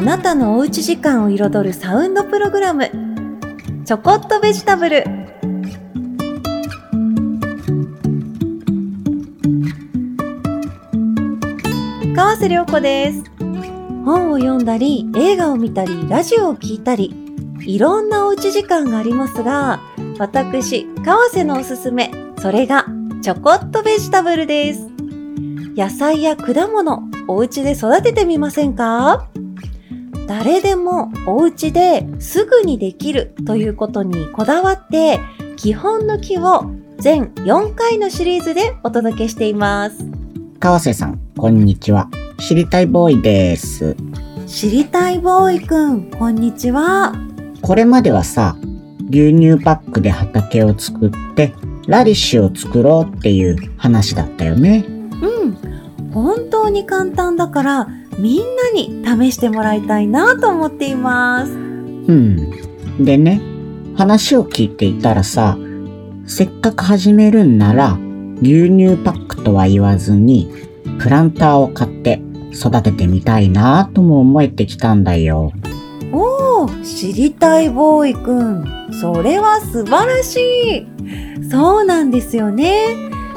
あなたのおうち時間を彩るサウンドプログラム。ちょこっとベジタブル。川瀬良子です。本を読んだり映画を見たりラジオを聞いたりいろんなおうち時間がありますが私川瀬のおすすめそれがちょこっとベジタブルです。野菜や果物お家で育ててみませんか？誰でもお家ですぐにできるということにこだわって基本の木を全4回のシリーズでお届けしています川瀬さん、こんにちは。知りたいボーイです。知りたいボーイくんこんにちはこれまではさ、牛乳パックで畑を作って、ラディッシュを作ろうっていう話だったよね。うん本当に簡単だからみんなに試してもらいたいなと思っていますうん。でね、話を聞いていたらさ、せっかく始めるんなら、牛乳パックとは言わずに、プランターを買って育ててみたいなとも思えてきたんだよ。おー知りたいボーイくんそれは素晴らしいそうなんですよね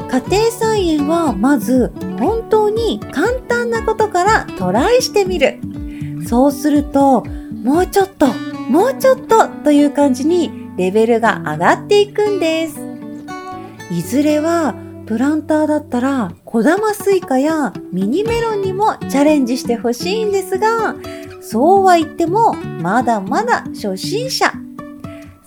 家庭菜園はまず本当に簡単なことからトライしてみる。そうするともうちょっともうちょっとという感じにレベルが上がっていくんです。いずれはプランターだったら小玉スイカやミニメロンにもチャレンジしてほしいんですがそうは言ってもまだまだ初心者。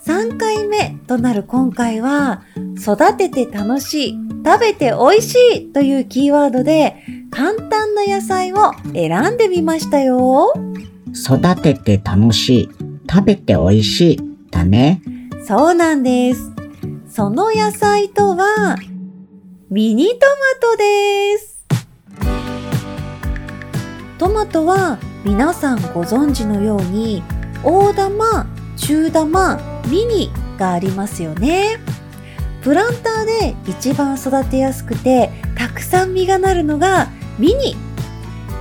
3回目となる今回は育てて楽しい食べて美味しいというキーワードで簡単な野菜を選んでみましたよ育てて楽しい、食べて美味しい、だね。そうなんですその野菜とはミニトマトですトマトは皆さんご存知のように大玉、中玉、ミニがありますよね。プランターで一番育てやすくてたくさん実がなるのがミニ。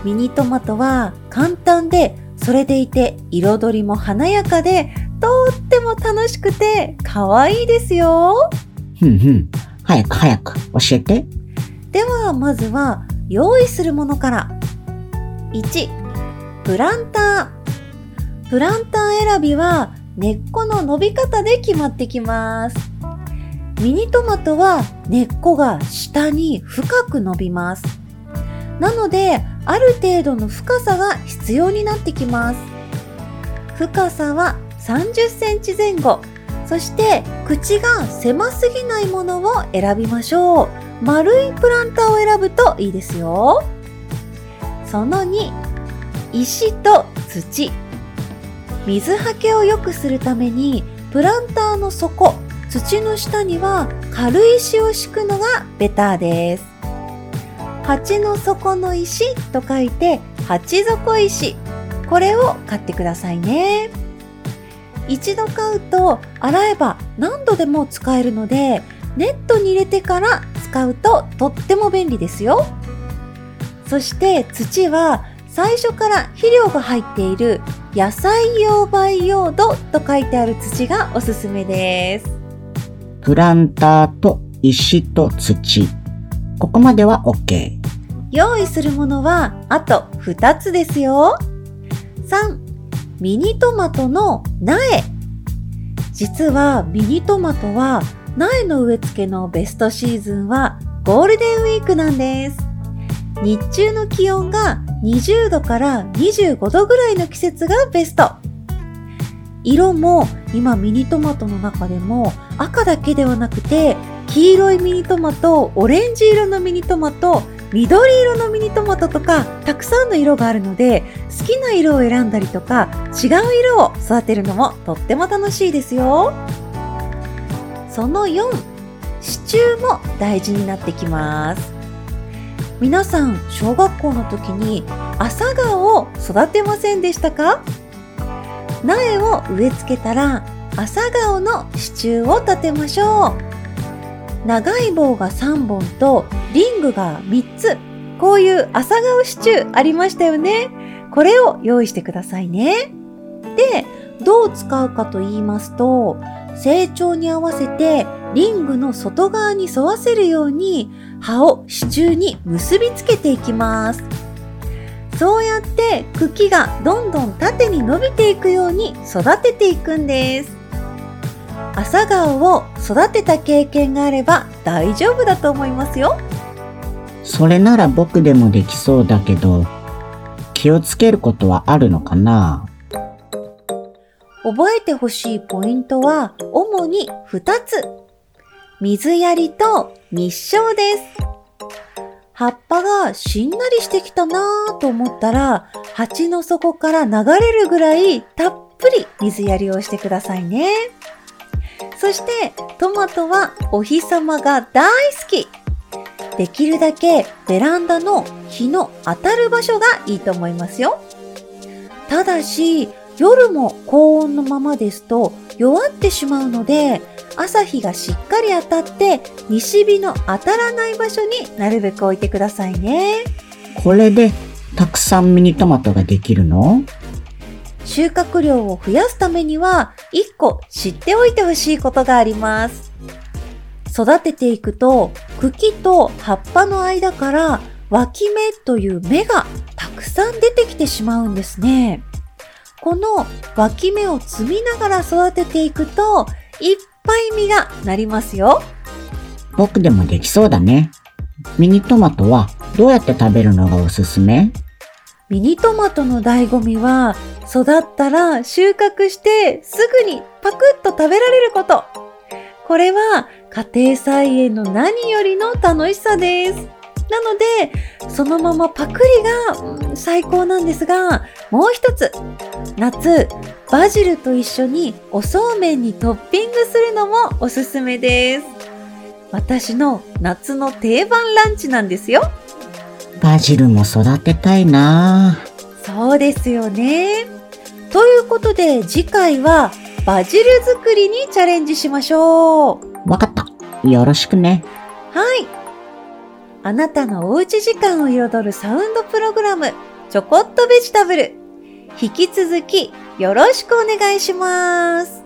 ミニトマトは簡単でそれでいて彩りも華やかでとっても楽しくて可愛いですよ。ふんふん。早く早く教えて。ではまずは用意するものから1プランタープランター選びは根っこの伸び方で決まってきますミニトマトは根っこが下に深く伸びますなのである程度の深さが必要になってきます深さは30センチ前後そして口が狭すぎないものを選びましょう丸いプランターを選ぶといいですよ。その2、石と土。水はけを良くするために、プランターの底、土の下には軽石を敷くのがベターです。鉢の底の石と書いて、鉢底石。これを買ってくださいね。一度買うと洗えば何度でも使えるので、ネットに入れてから使うととっても便利ですよ。そして土は最初から肥料が入っている野菜用培養土と書いてある土がおすすめです。プランターと石と土。ここまでは OK。用意するものはあと2つですよ。3、ミニトマトの苗。実はミニトマトは苗の植え付けのベストシーズンはゴールデンウィークなんです。日中の気温が20度から25度ぐらいの季節がベスト。色も今ミニトマトの中でも赤だけではなくて黄色いミニトマト、オレンジ色のミニトマト、緑色のミニトマトとかたくさんの色があるので好きな色を選んだりとか違う色を育てるのもとっても楽しいですよ。その4、支柱も大事になってきます。皆さん、小学校の時に朝顔を育てませんでしたか？苗を植え付けたら朝顔の支柱を立てましょう。長い棒が3本とリングが3つ。こういう朝顔支柱ありましたよね。これを用意してくださいね。で、どう使うかと言いますと、成長に合わせてリングの外側に沿わせるように葉を支柱に結びつけていきます。そうやって茎がどんどん縦に伸びていくように育てていくんです。朝顔を育てた経験があれば大丈夫だと思いますよ。それなら僕でもできそうだけど、気をつけることはあるのかな？覚えてほしいポイントは主に2つ。水やりと日照です。葉っぱがしんなりしてきたなぁと思ったら、鉢の底から流れるぐらいたっぷり水やりをしてくださいね。そしてトマトはお日様が大好き。できるだけベランダの日の当たる場所がいいと思いますよ。ただし、夜も高温のままですと弱ってしまうので、朝日がしっかり当たって西日の当たらない場所になるべく置いてくださいね。これでたくさんミニトマトができるの？収穫量を増やすためには1個知っておいてほしいことがあります。育てていくと茎と葉っぱの間から脇芽という芽がたくさん出てきてしまうんですね。この脇芽を摘みながら育てていくといっぱい実がなりますよ。僕でもできそうだね。ミニトマトはどうやって食べるのがおすすめ？ミニトマトの醍醐味は育ったら収穫してすぐにパクッと食べられること。これは家庭菜園の何よりの楽しさです。なので、そのままパクリが、うん最高なんですが、もう一つ、夏、バジルと一緒におそうめんにトッピングするのもおすすめです。私の夏の定番ランチなんですよ。バジルも育てたいなそうですよね。ということで次回はバジル作りにチャレンジしましょう。わかった。よろしくね。はい。あなたのおうち時間を彩るサウンドプログラム、ちょこっとベジタブル。引き続きよろしくお願いします。